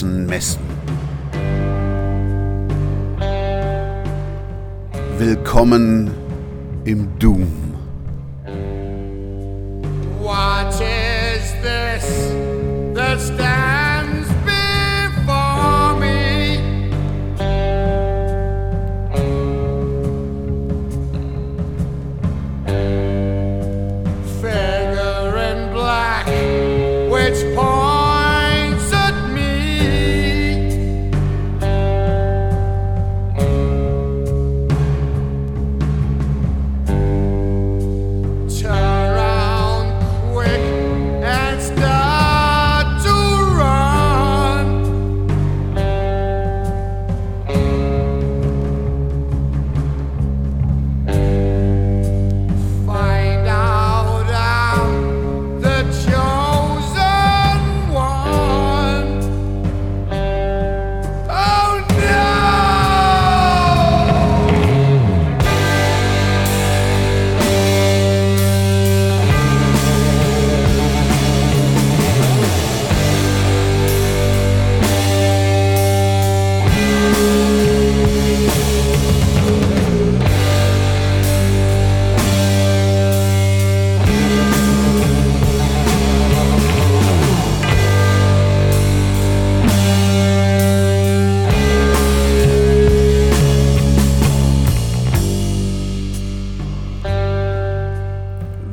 schwarzen Messen. Willkommen im Doom.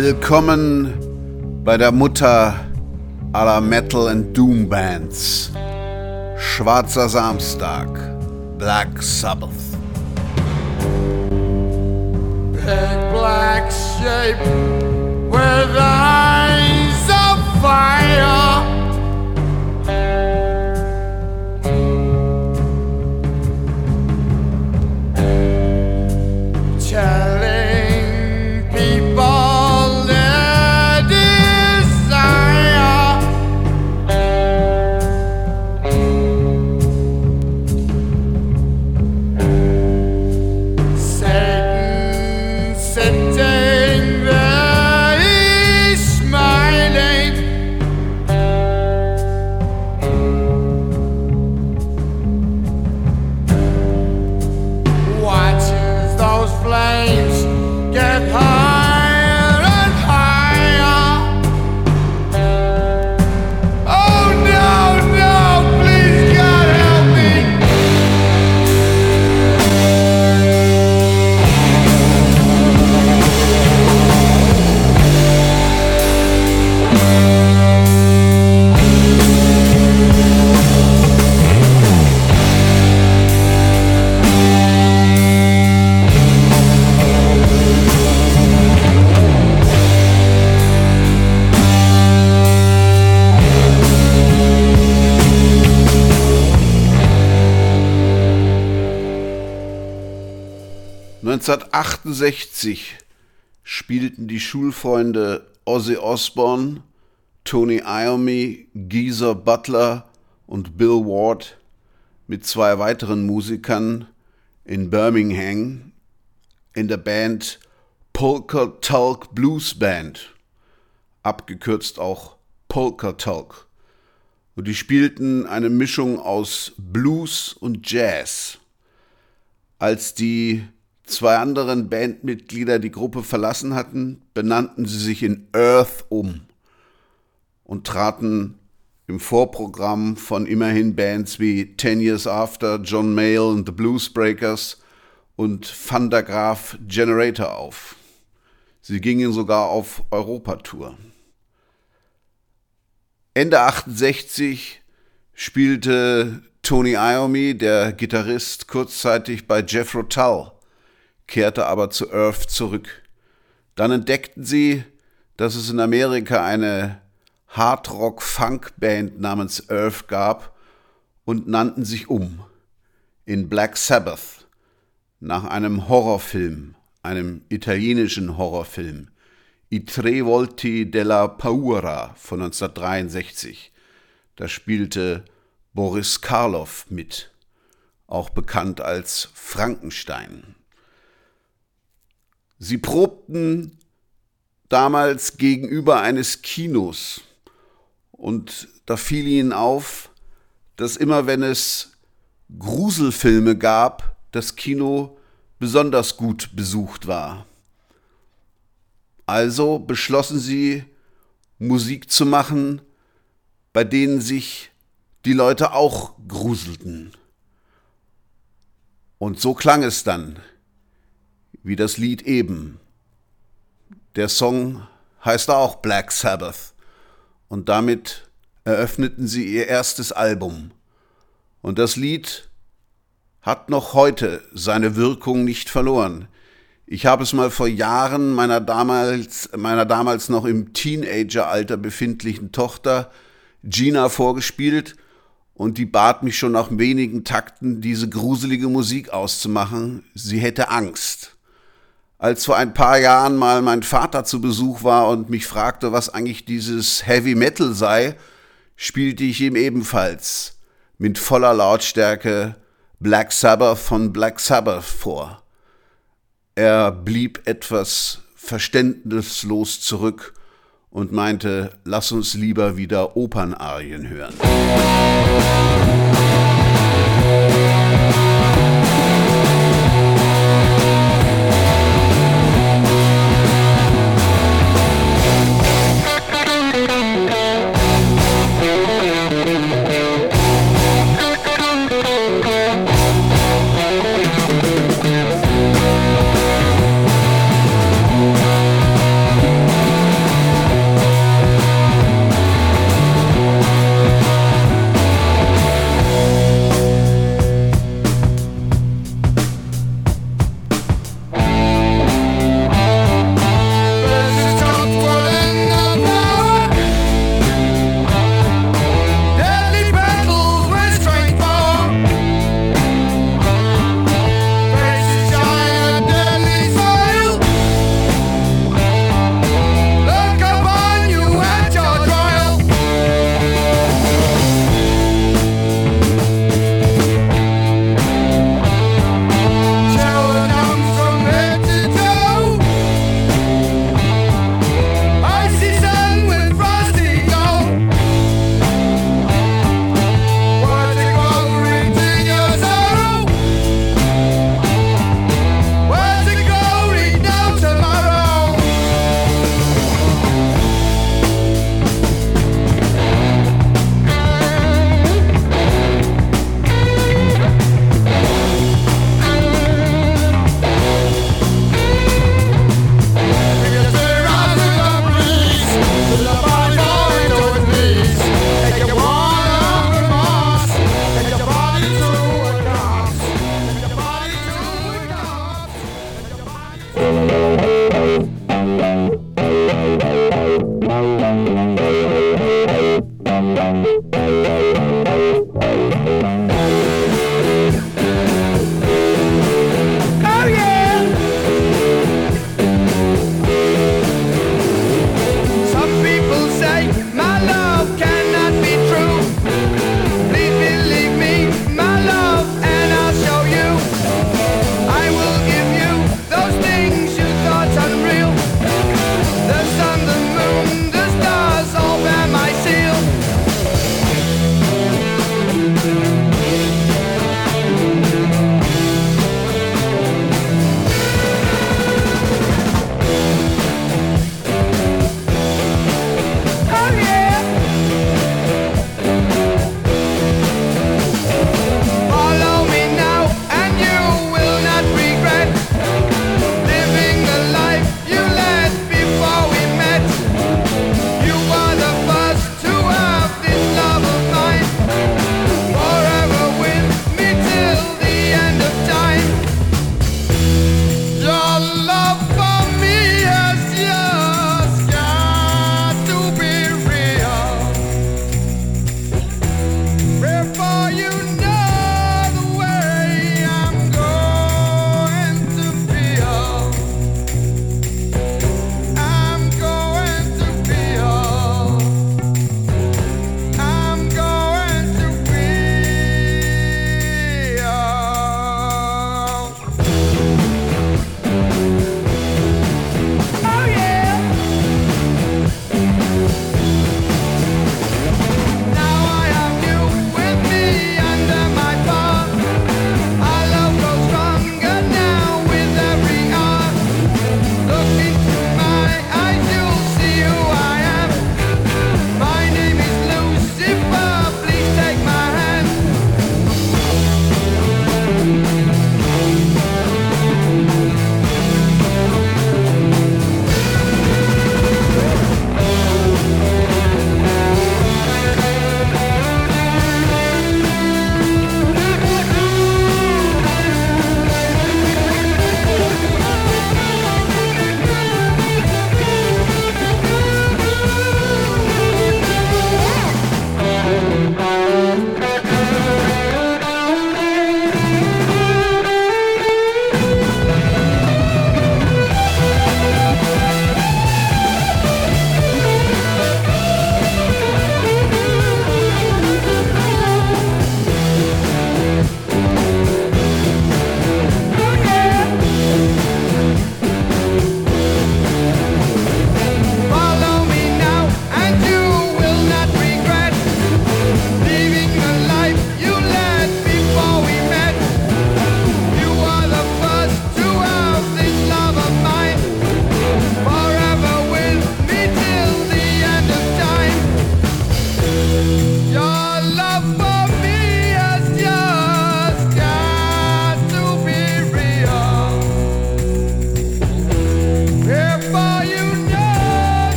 Willkommen bei der Mutter aller Metal and Doom Bands. Schwarzer Samstag, Black Sabbath. Big black shape with eyes of fire. ...1968 spielten die Schulfreunde Ozzy Osbourne, Tony Iommi, Geezer Butler und Bill Ward mit zwei weiteren Musikern in Birmingham in der Band Polka Tulk Blues Band, abgekürzt auch Polka Tulk. Und die spielten eine Mischung aus Blues und Jazz. Als die zwei anderen Bandmitglieder die Gruppe verlassen hatten, benannten sie sich in Earth um und traten im Vorprogramm von immerhin Bands wie Ten Years After, John Mayall and the Bluesbreakers und Van der Graaf Generator auf. Sie gingen sogar auf Europatour. Ende 68 spielte Tony Iommi, der Gitarrist, kurzzeitig bei Jethro Tull, kehrte aber zu Earth zurück. Dann entdeckten sie, dass es in Amerika eine Hardrock-Funk-Band namens Earth gab und nannten sich um in Black Sabbath nach einem Horrorfilm, einem italienischen Horrorfilm, I Tre Volti della Paura von 1963. Da spielte Boris Karloff mit, auch bekannt als Frankenstein. Sie probten damals gegenüber eines Kinos und da fiel ihnen auf, dass immer wenn es Gruselfilme gab, das Kino besonders gut besucht war. Also beschlossen sie, Musik zu machen, bei denen sich die Leute auch gruselten. Und so klang es dann, wie das Lied eben. Der Song heißt auch Black Sabbath und damit eröffneten sie ihr erstes Album. Und das Lied hat noch heute seine Wirkung nicht verloren. Ich habe es mal vor Jahren meiner damals, meiner damals noch im Teenageralter befindlichen Tochter Gina vorgespielt und die bat mich schon nach wenigen Takten, diese gruselige Musik auszumachen. Sie hätte Angst. Als vor ein paar Jahren mal mein Vater zu Besuch war und mich fragte, was eigentlich dieses Heavy Metal sei, spielte ich ihm ebenfalls mit voller Lautstärke Black Sabbath von Black Sabbath vor. Er blieb etwas verständnislos zurück und meinte, lass uns lieber wieder Opernarien hören. So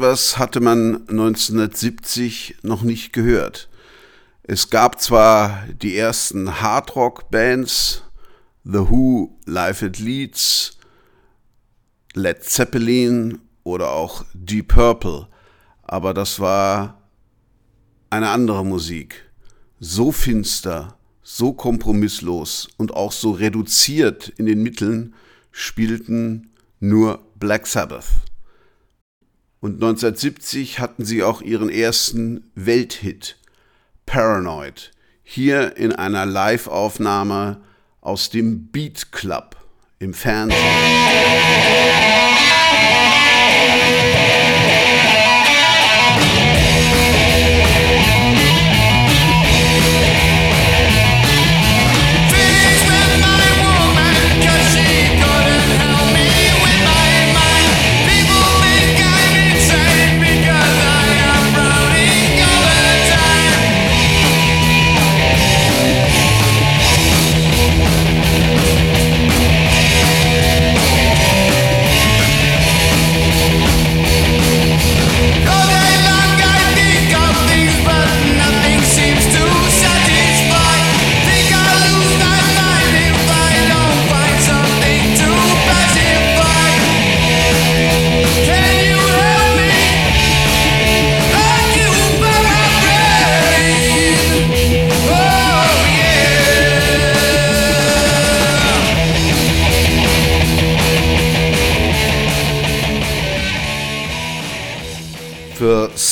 etwas hatte man 1970 noch nicht gehört. Es gab zwar die ersten Hardrock-Bands, The Who, Live at Leeds, Led Zeppelin oder auch Deep Purple, aber das war eine andere Musik. So finster, so kompromisslos und auch so reduziert in den Mitteln spielten nur Black Sabbath. Und 1970 hatten sie auch ihren ersten Welthit, Paranoid, hier in einer Live-Aufnahme aus dem Beat Club im Fernsehen.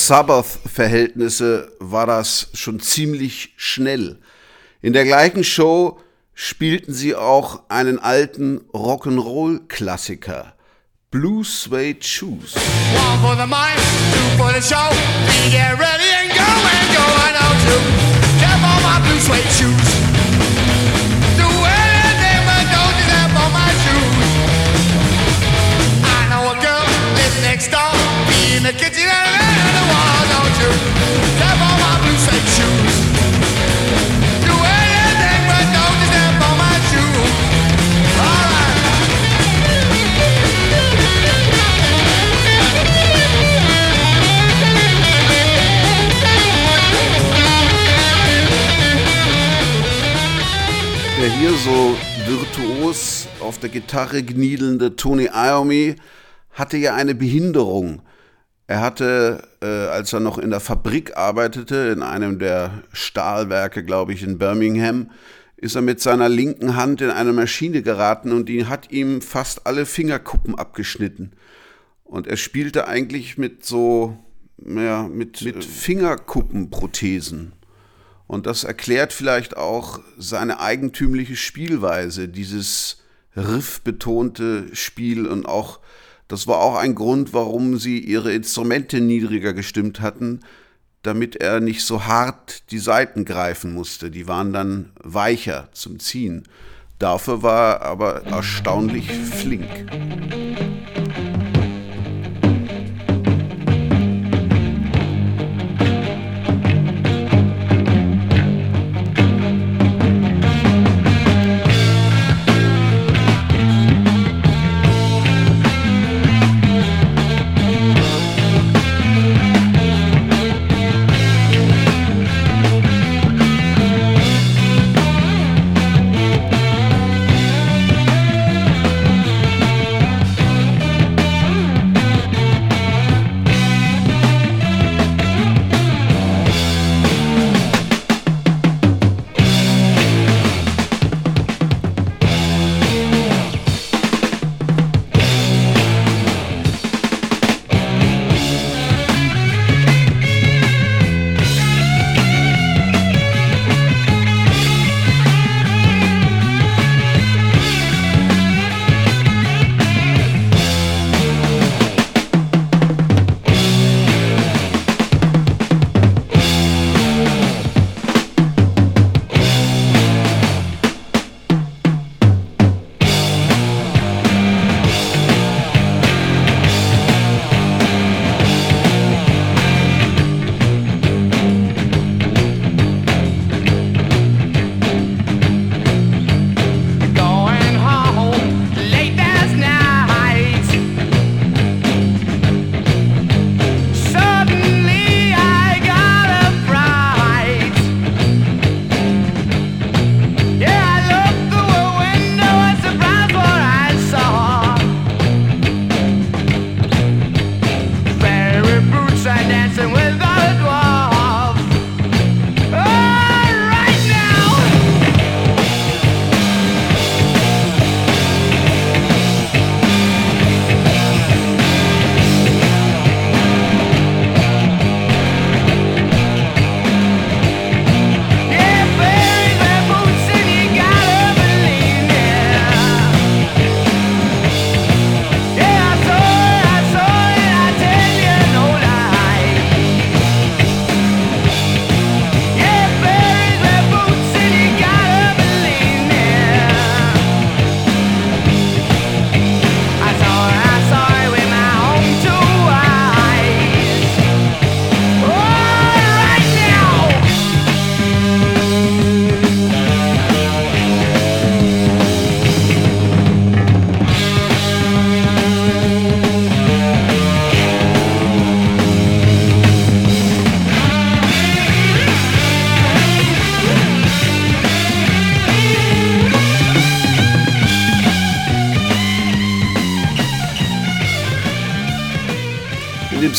Sabbath-Verhältnisse war das schon ziemlich schnell. In der gleichen Show spielten sie auch einen alten Rock'n'Roll-Klassiker, Blue Suede Shoes. One for the mind, two for the show. We get ready and go and go. I know to step on my blue suede shoes. Do anything but don't step on my shoes. I know a girl lives next door. Be in the kitchen hier so virtuos auf der Gitarre gniedelnde Tony Iommi hatte ja eine Behinderung. Er hatte, äh, als er noch in der Fabrik arbeitete, in einem der Stahlwerke, glaube ich, in Birmingham, ist er mit seiner linken Hand in eine Maschine geraten und die hat ihm fast alle Fingerkuppen abgeschnitten. Und er spielte eigentlich mit so, ja, mit, mit Fingerkuppenprothesen. Und das erklärt vielleicht auch seine eigentümliche Spielweise, dieses riffbetonte Spiel und auch das war auch ein Grund, warum sie ihre Instrumente niedriger gestimmt hatten, damit er nicht so hart die Saiten greifen musste. Die waren dann weicher zum Ziehen. Dafür war er aber erstaunlich flink.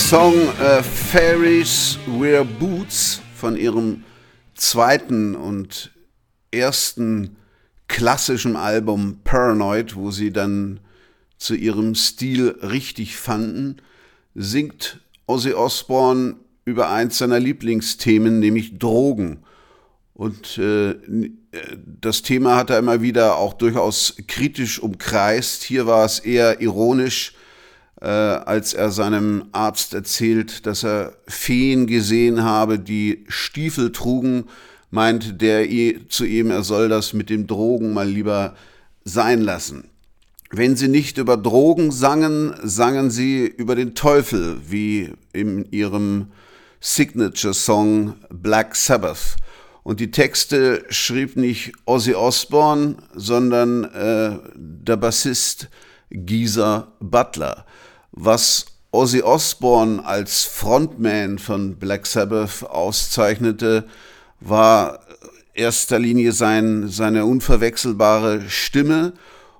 Song äh, Fairies Wear Boots von ihrem zweiten und ersten klassischen Album Paranoid, wo sie dann zu ihrem Stil richtig fanden, singt Ozzy Osbourne über eins seiner Lieblingsthemen, nämlich Drogen. Und äh, das Thema hat er immer wieder auch durchaus kritisch umkreist. Hier war es eher ironisch äh, als er seinem Arzt erzählt, dass er Feen gesehen habe, die Stiefel trugen, meint der zu ihm, er soll das mit dem Drogen mal lieber sein lassen. Wenn sie nicht über Drogen sangen, sangen sie über den Teufel, wie in ihrem Signature-Song Black Sabbath. Und die Texte schrieb nicht Ozzy Osbourne, sondern äh, der Bassist Geezer Butler was Ozzy Osbourne als Frontman von Black Sabbath auszeichnete, war erster Linie sein, seine unverwechselbare Stimme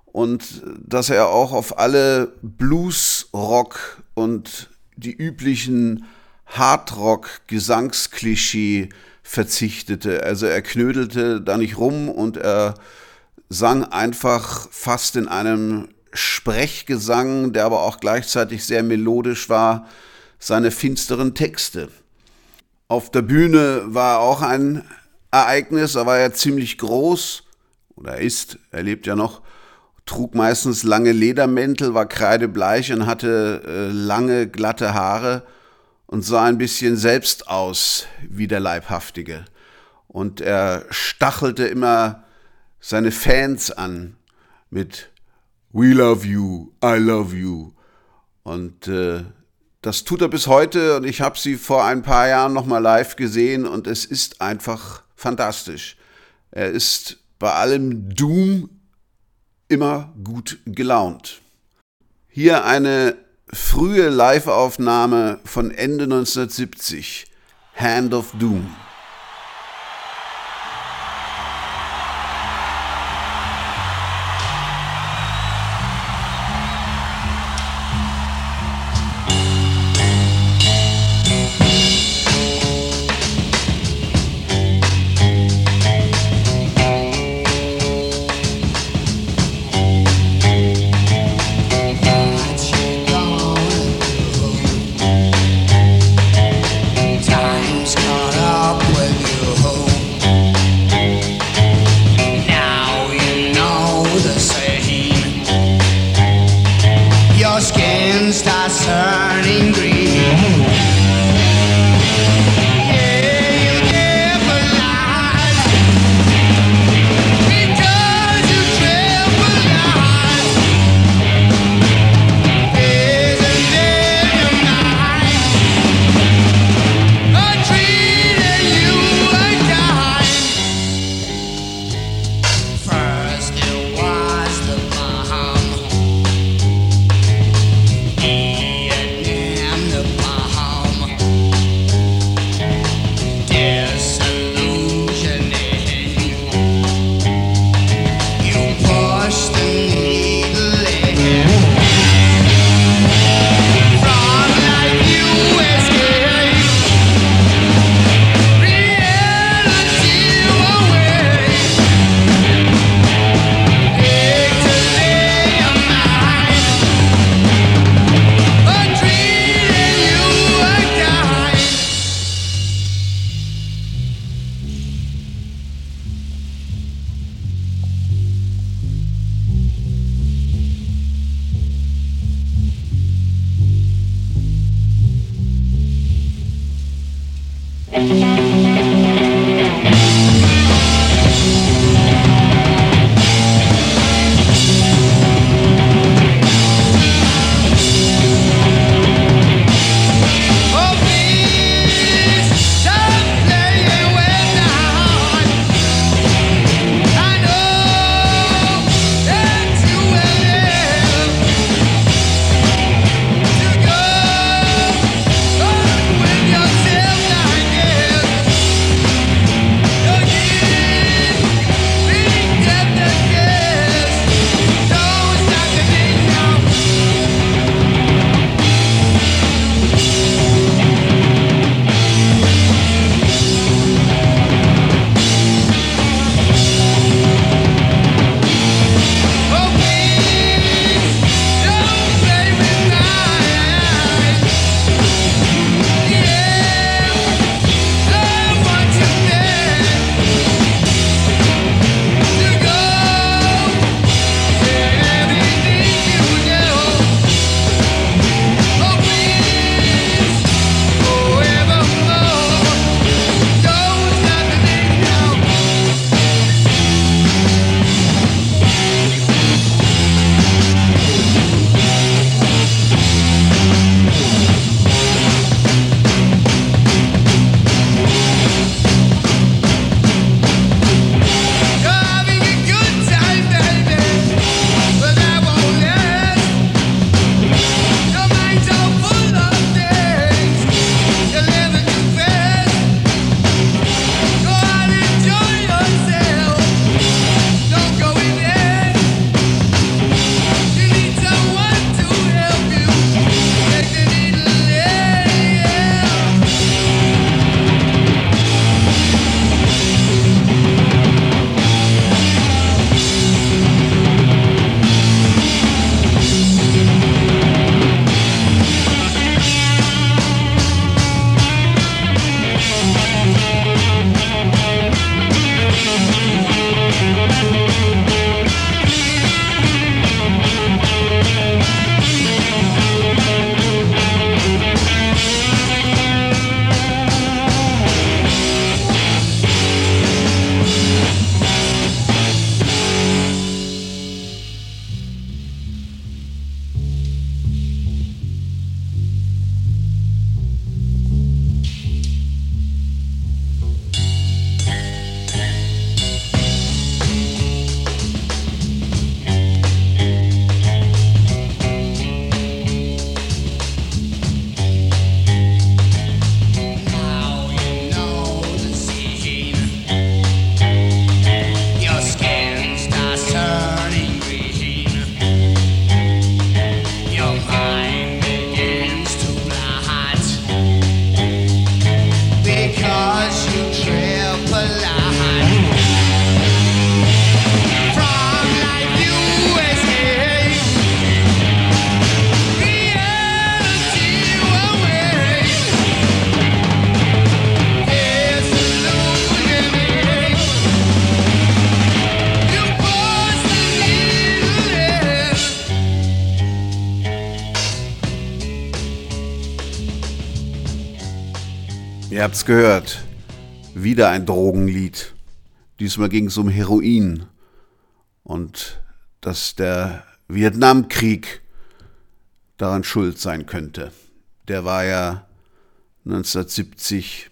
und dass er auch auf alle Blues, Rock und die üblichen Hardrock Gesangsklischee verzichtete. Also er knödelte da nicht rum und er sang einfach fast in einem Sprechgesang, der aber auch gleichzeitig sehr melodisch war, seine finsteren Texte. Auf der Bühne war auch ein Ereignis, da war er ziemlich groß, oder ist, er lebt ja noch, trug meistens lange Ledermäntel, war kreidebleich und hatte äh, lange, glatte Haare und sah ein bisschen selbst aus wie der Leibhaftige. Und er stachelte immer seine Fans an mit We love you, I love you. Und äh, das tut er bis heute und ich habe sie vor ein paar Jahren nochmal live gesehen und es ist einfach fantastisch. Er ist bei allem Doom immer gut gelaunt. Hier eine frühe Live-Aufnahme von Ende 1970, Hand of Doom. Ihr habt's gehört. Wieder ein Drogenlied. Diesmal ging es um Heroin. Und dass der Vietnamkrieg daran schuld sein könnte. Der war ja 1970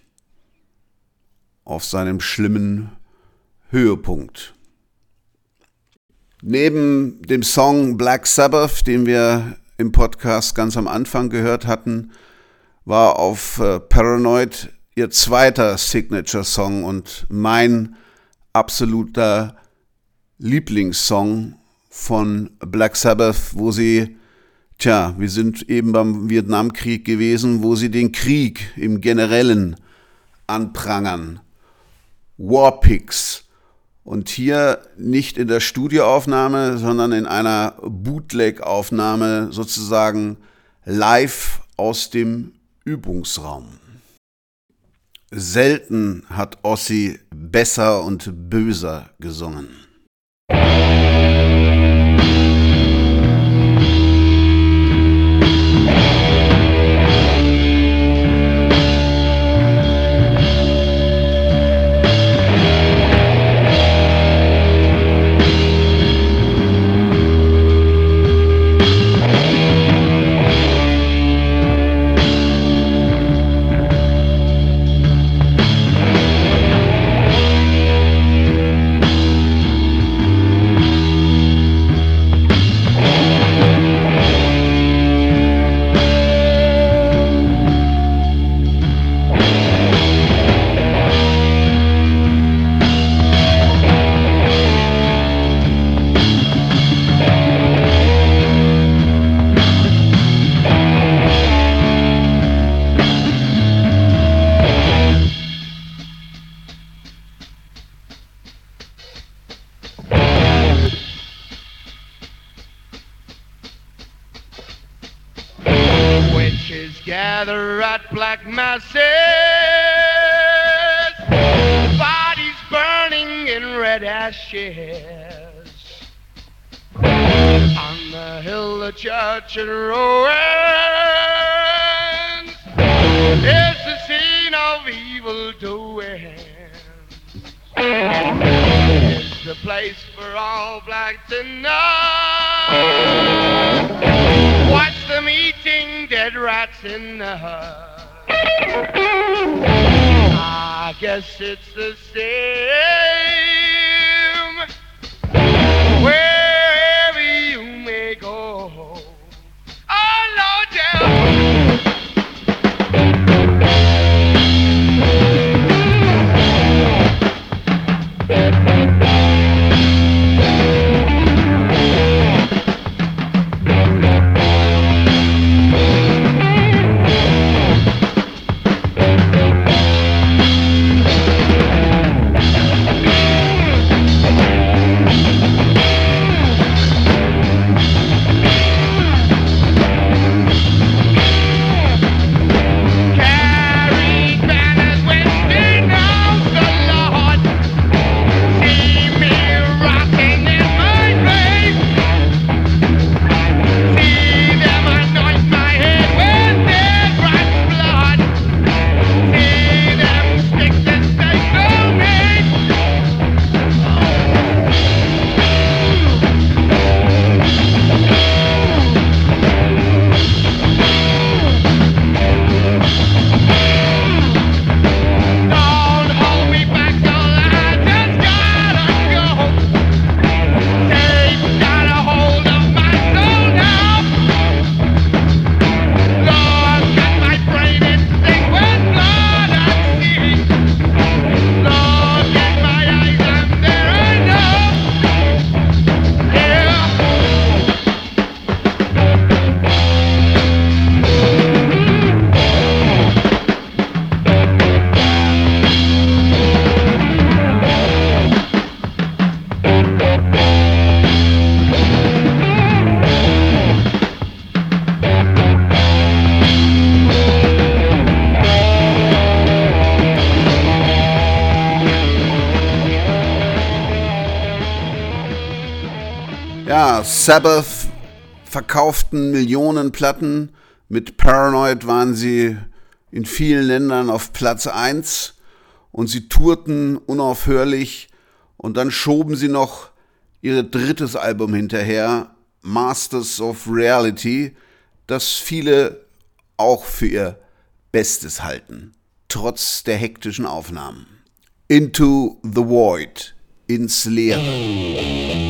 auf seinem schlimmen Höhepunkt. Neben dem Song Black Sabbath, den wir im Podcast ganz am Anfang gehört hatten, war auf äh, Paranoid ihr zweiter Signature-Song und mein absoluter Lieblingssong von Black Sabbath, wo sie, tja, wir sind eben beim Vietnamkrieg gewesen, wo sie den Krieg im Generellen anprangern. Warpigs. Und hier nicht in der Studioaufnahme, sondern in einer Bootleg-Aufnahme sozusagen live aus dem Übungsraum. Selten hat Ossi besser und böser gesungen. Church and ruins the scene of evil doing. It's the place for all blacks to know. Watch them eating dead rats in the hut. I guess it's the same Sabbath verkauften Millionen Platten. Mit Paranoid waren sie in vielen Ländern auf Platz 1 und sie tourten unaufhörlich und dann schoben sie noch ihr drittes Album hinterher, Masters of Reality, das viele auch für ihr Bestes halten, trotz der hektischen Aufnahmen. Into the Void, ins Leere.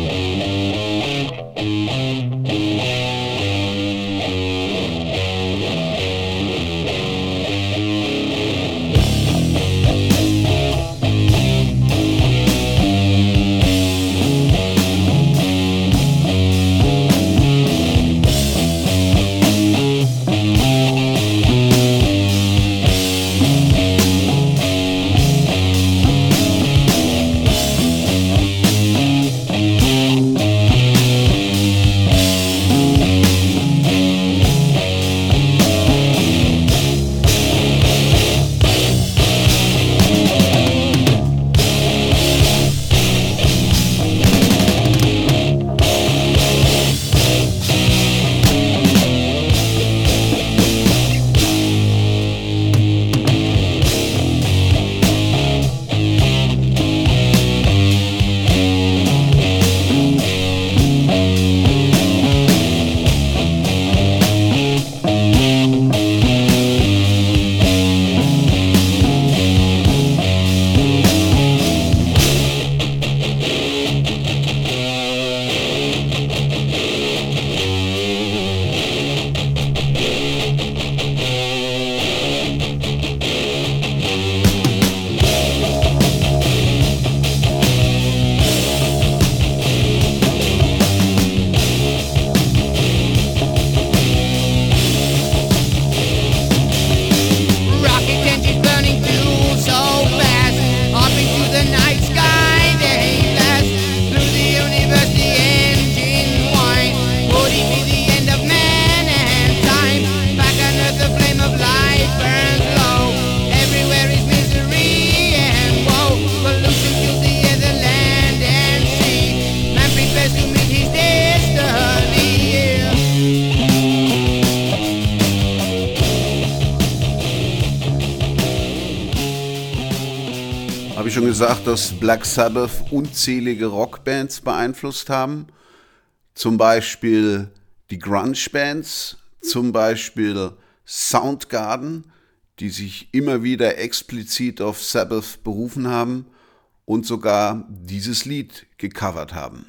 Gesagt, dass Black Sabbath unzählige Rockbands beeinflusst haben. Zum Beispiel die Grunge-Bands, zum Beispiel Soundgarden, die sich immer wieder explizit auf Sabbath berufen haben und sogar dieses Lied gecovert haben.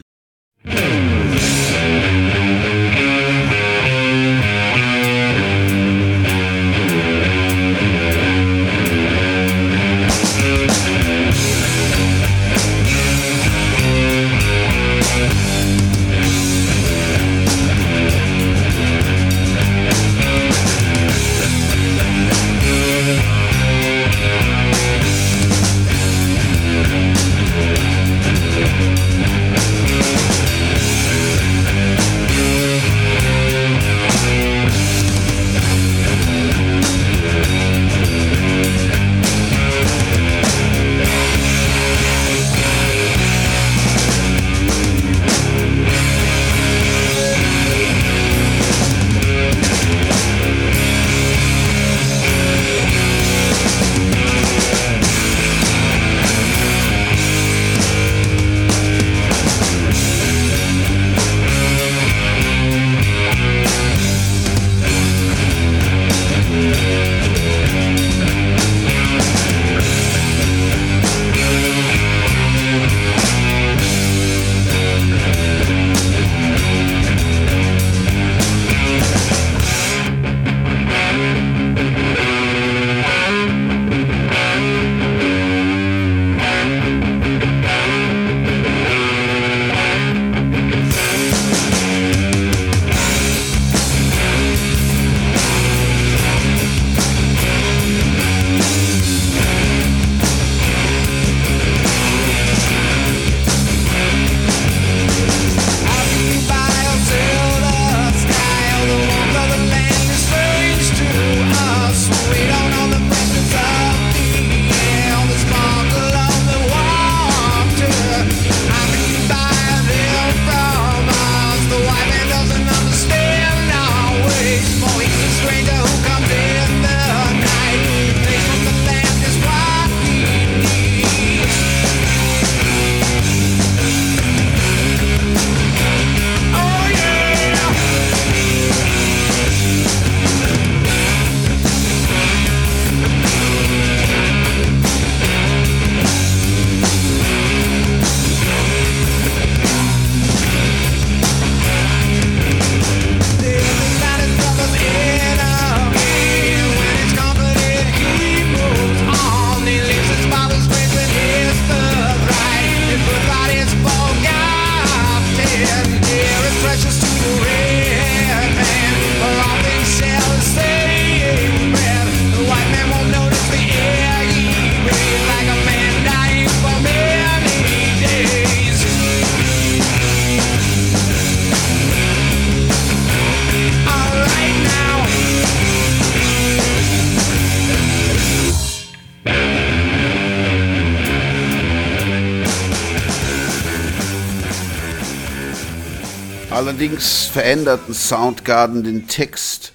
Allerdings veränderten Soundgarden den Text.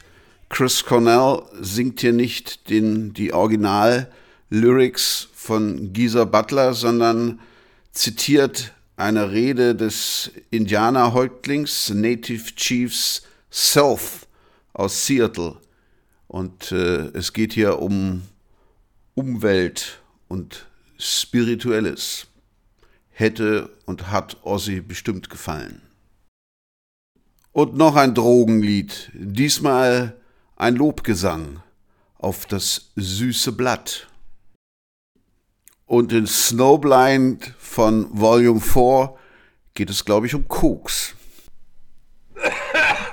Chris Cornell singt hier nicht den, die Original-Lyrics von Geezer Butler, sondern zitiert eine Rede des Indianerhäuptlings Native Chiefs Self aus Seattle. Und äh, es geht hier um Umwelt und Spirituelles. Hätte und hat Ozzy bestimmt gefallen. Und noch ein Drogenlied, diesmal ein Lobgesang auf das süße Blatt. Und in Snowblind von Volume 4 geht es, glaube ich, um Koks.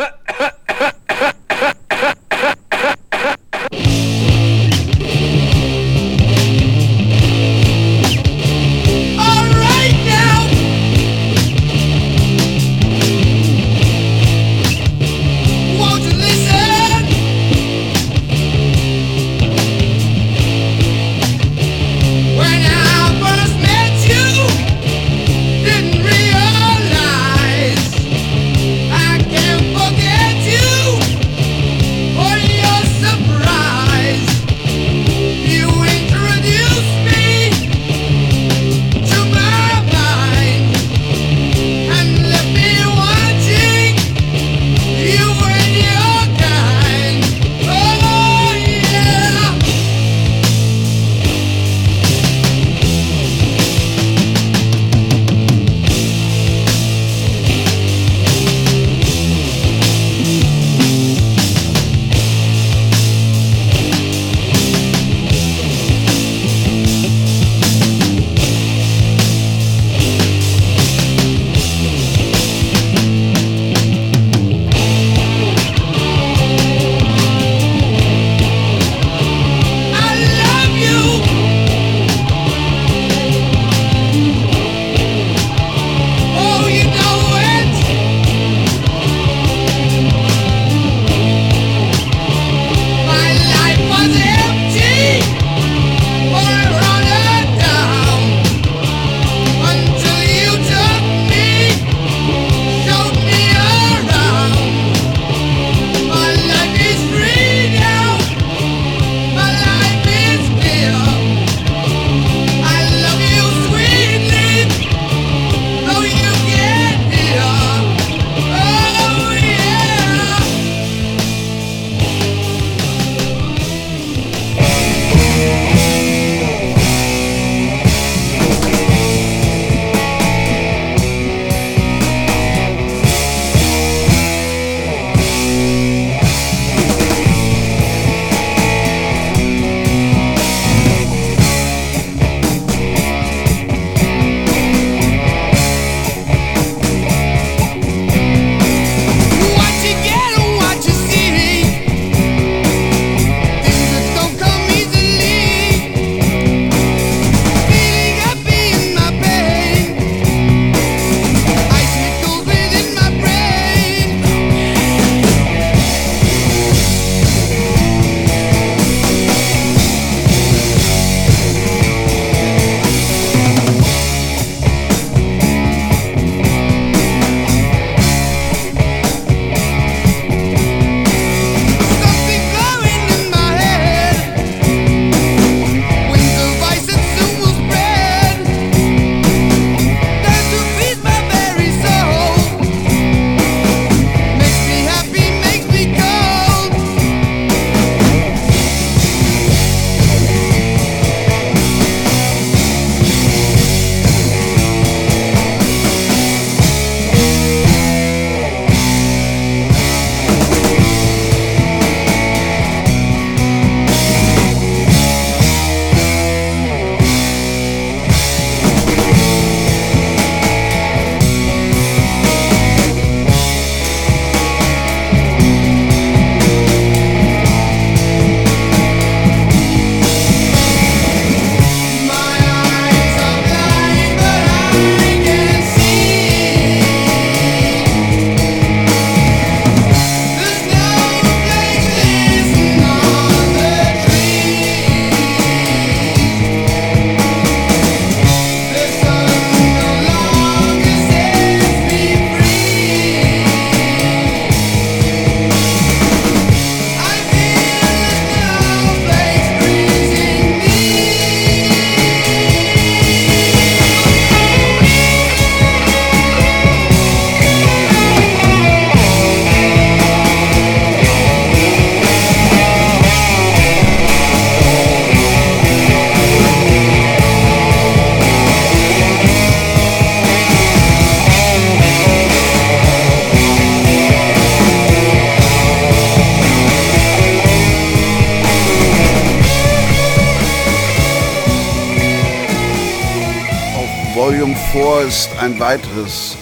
weiteres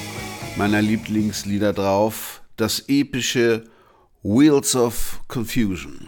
meiner Lieblingslieder drauf, das epische Wheels of Confusion.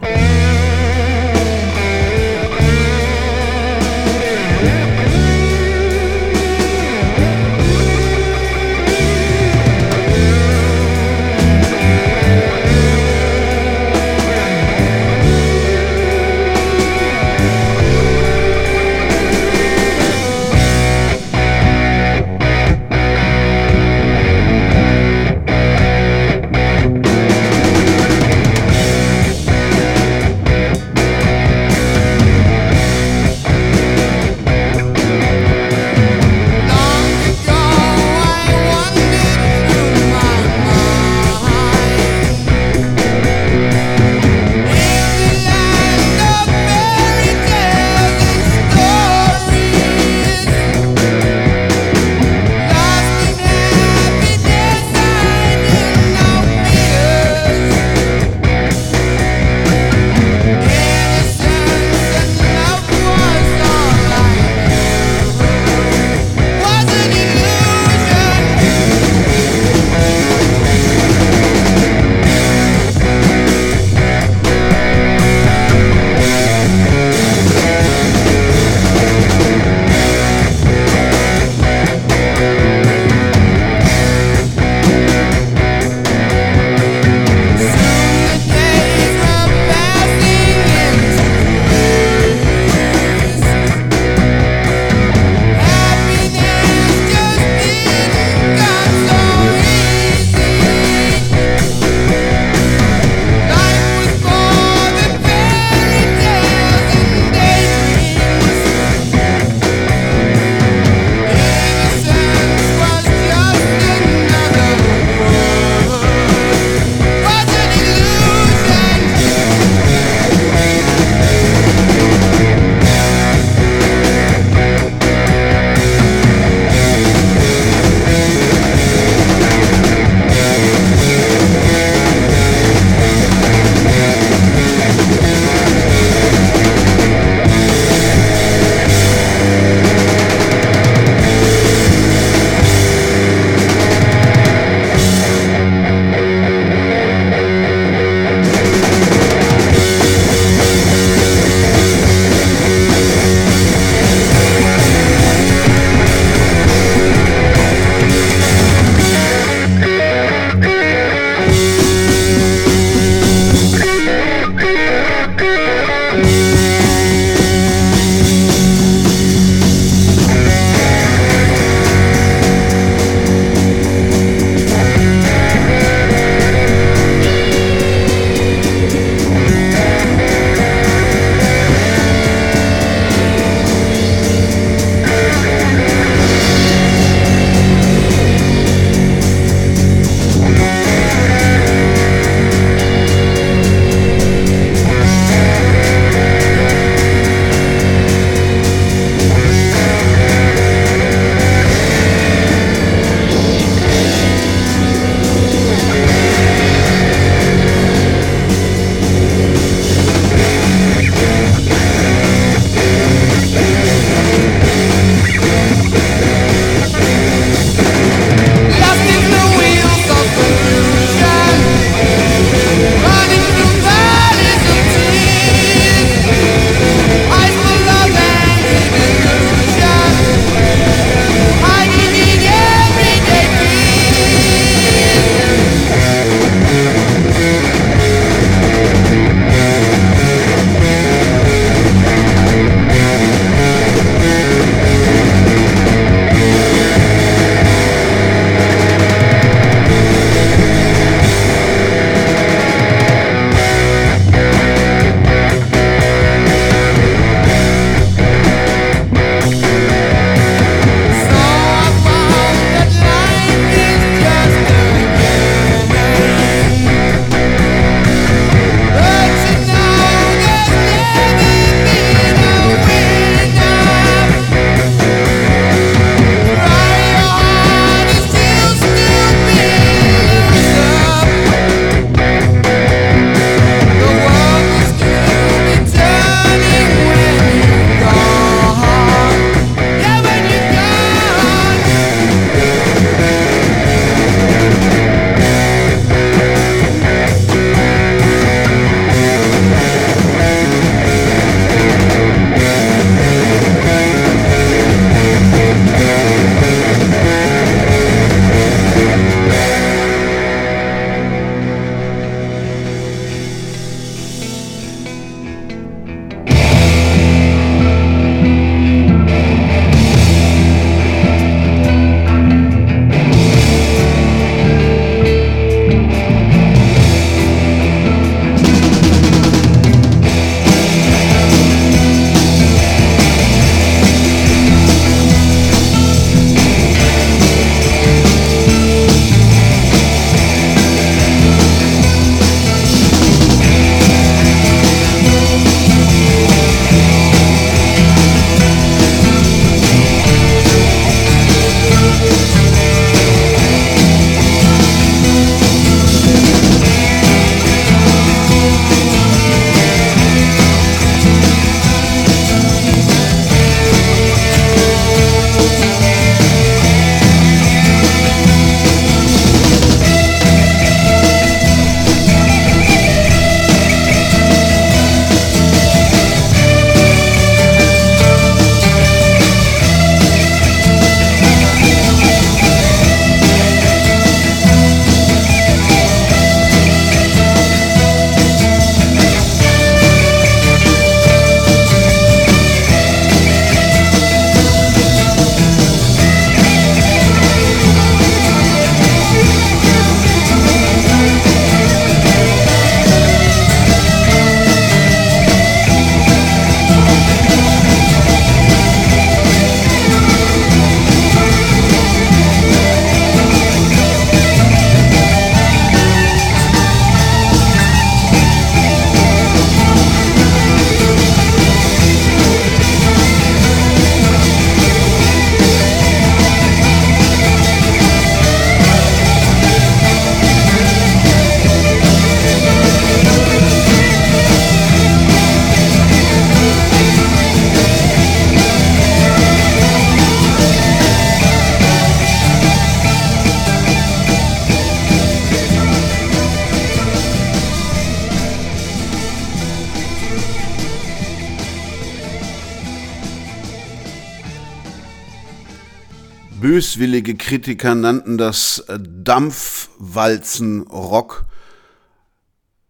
Böswillige Kritiker nannten das Dampfwalzen-Rock.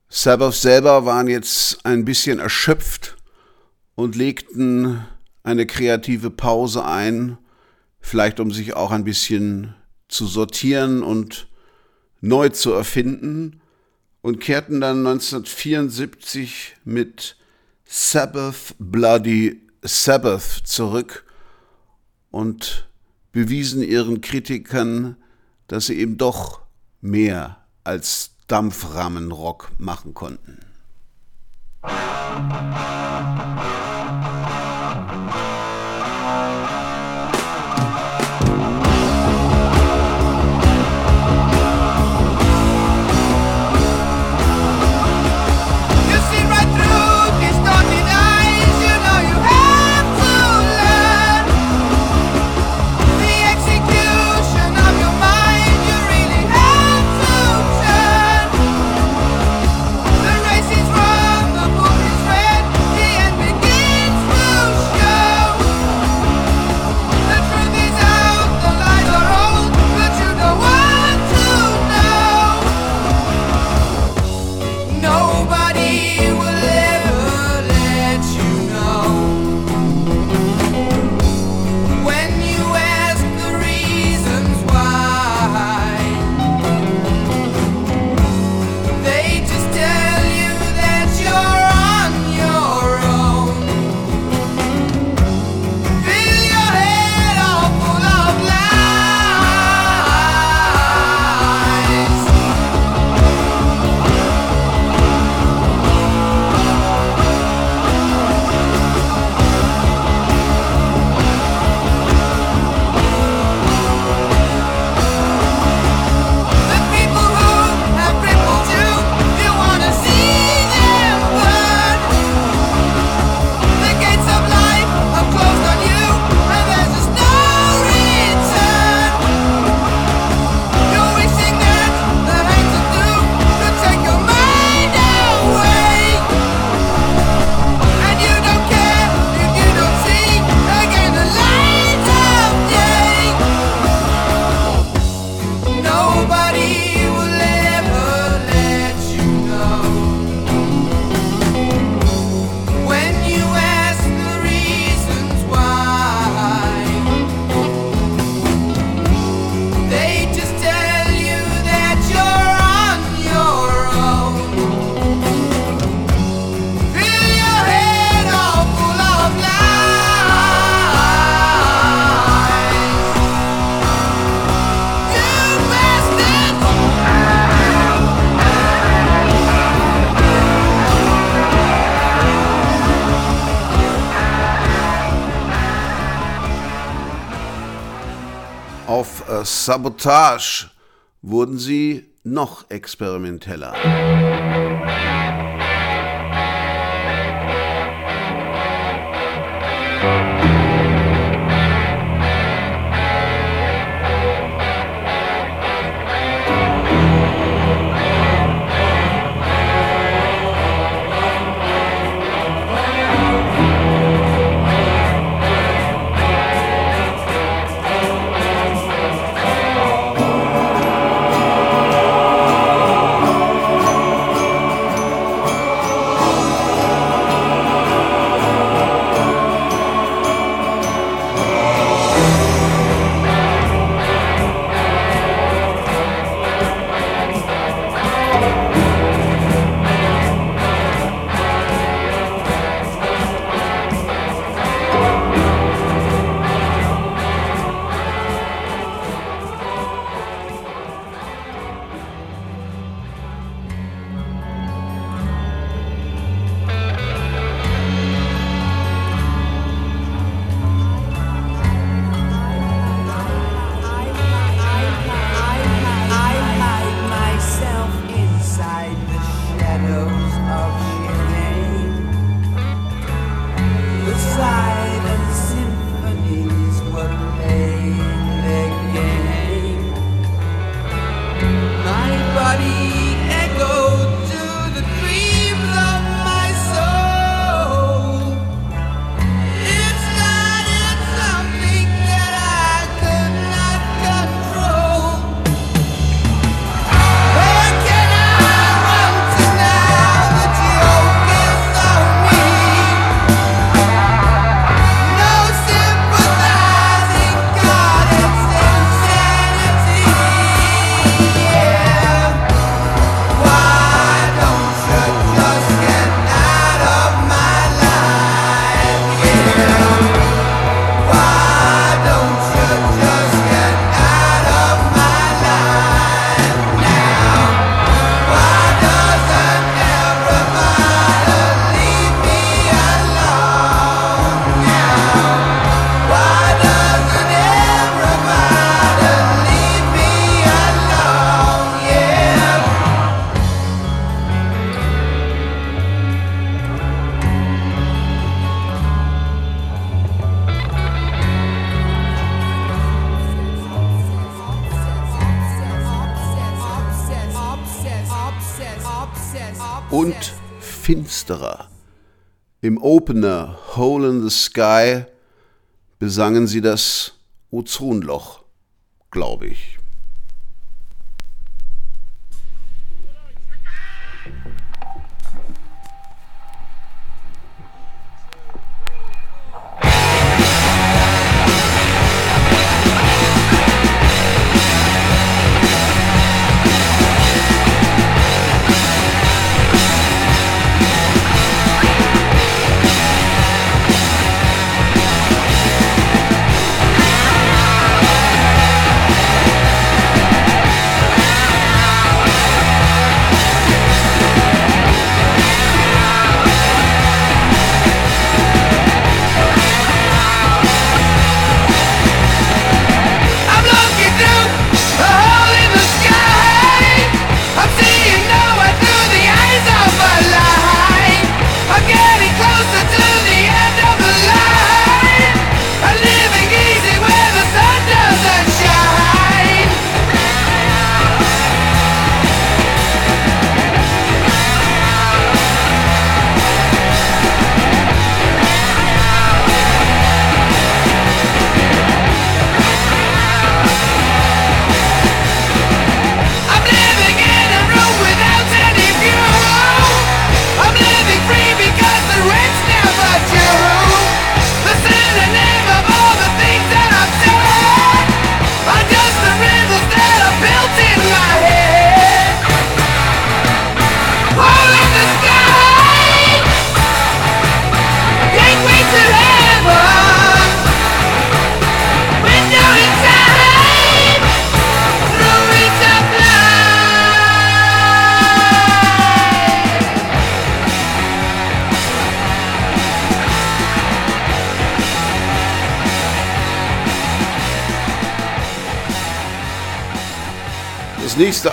Sabbath selber waren jetzt ein bisschen erschöpft und legten eine kreative Pause ein, vielleicht um sich auch ein bisschen zu sortieren und neu zu erfinden und kehrten dann 1974 mit Sabbath Bloody Sabbath zurück und bewiesen ihren Kritikern, dass sie eben doch mehr als Dampframmenrock machen konnten. Sabotage wurden sie noch experimenteller. Finsterer. Im Opener Hole in the Sky besangen sie das Ozonloch, glaube ich.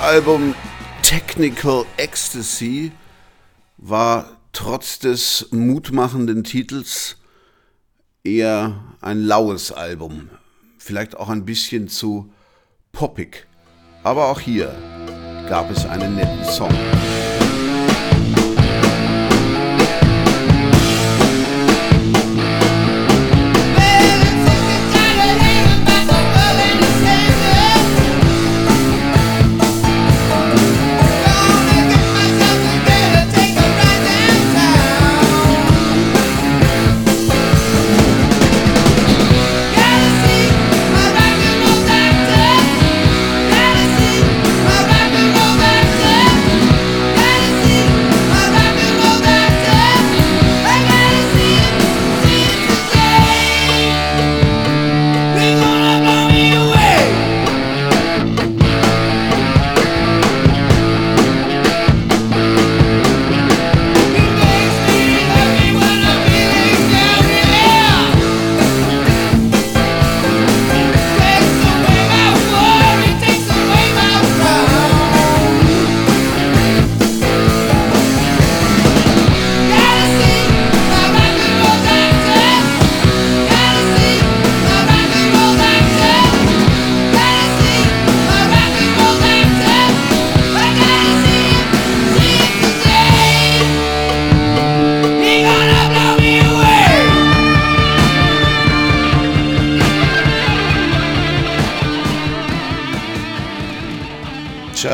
Album Technical Ecstasy war trotz des mutmachenden Titels eher ein laues Album, vielleicht auch ein bisschen zu poppig. Aber auch hier gab es einen netten Song.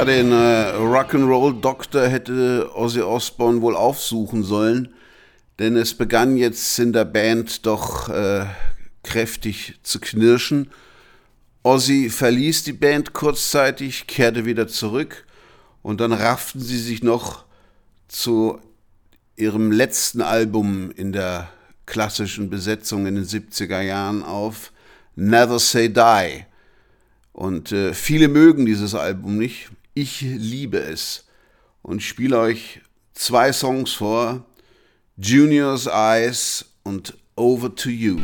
Den äh, Rock'n'Roll-Doktor hätte Ozzy Osbourne wohl aufsuchen sollen, denn es begann jetzt in der Band doch äh, kräftig zu knirschen. Ozzy verließ die Band kurzzeitig, kehrte wieder zurück und dann rafften sie sich noch zu ihrem letzten Album in der klassischen Besetzung in den 70er Jahren auf, Never Say Die. Und äh, viele mögen dieses Album nicht. Ich liebe es und spiele euch zwei Songs vor, Junior's Eyes und Over to You.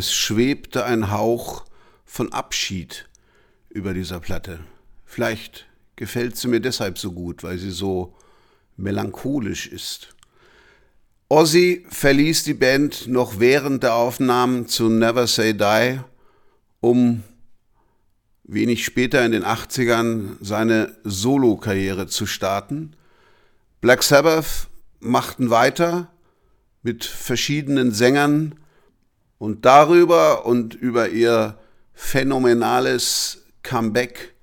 Es schwebte ein Hauch von Abschied über dieser Platte. Vielleicht gefällt sie mir deshalb so gut, weil sie so melancholisch ist. Ozzy verließ die Band noch während der Aufnahmen zu Never Say Die, um wenig später in den 80ern seine Solokarriere zu starten. Black Sabbath machten weiter mit verschiedenen Sängern und darüber und über ihr phänomenales Comeback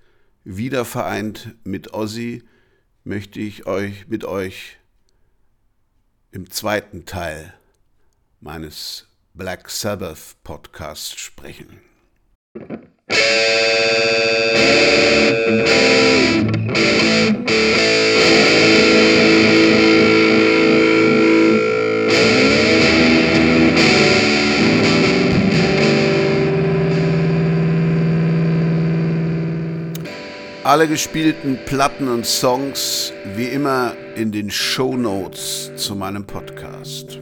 wieder vereint mit Ozzy möchte ich euch mit euch im zweiten Teil meines Black Sabbath Podcasts sprechen. Alle gespielten Platten und Songs wie immer in den Show Notes zu meinem Podcast.